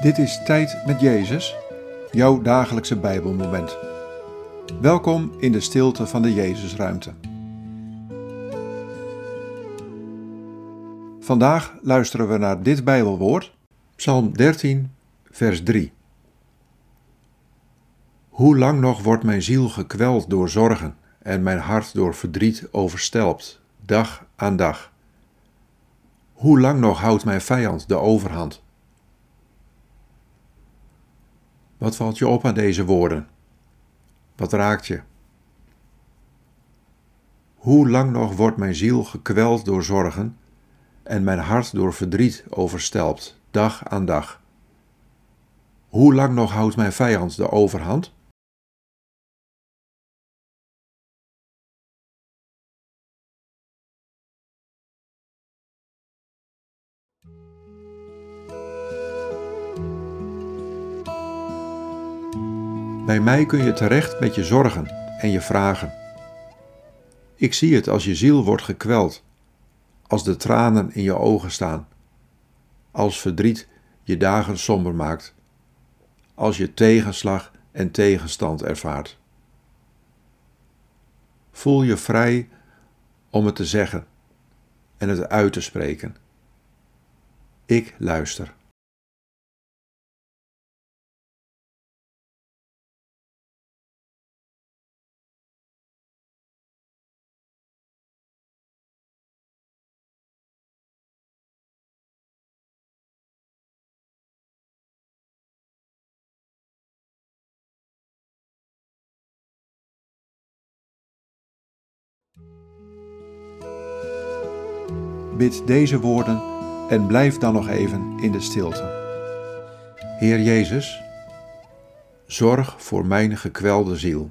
Dit is Tijd met Jezus, jouw dagelijkse Bijbelmoment. Welkom in de stilte van de Jezusruimte. Vandaag luisteren we naar dit Bijbelwoord, Psalm 13, vers 3. Hoe lang nog wordt mijn ziel gekweld door zorgen en mijn hart door verdriet overstelpt, dag aan dag? Hoe lang nog houdt mijn vijand de overhand? Wat valt je op aan deze woorden? Wat raakt je? Hoe lang nog wordt mijn ziel gekweld door zorgen en mijn hart door verdriet overstelpt, dag aan dag? Hoe lang nog houdt mijn vijand de overhand? Bij mij kun je terecht met je zorgen en je vragen. Ik zie het als je ziel wordt gekweld, als de tranen in je ogen staan, als verdriet je dagen somber maakt, als je tegenslag en tegenstand ervaart. Voel je vrij om het te zeggen en het uit te spreken. Ik luister. Bid deze woorden en blijf dan nog even in de stilte. Heer Jezus, zorg voor mijn gekwelde ziel.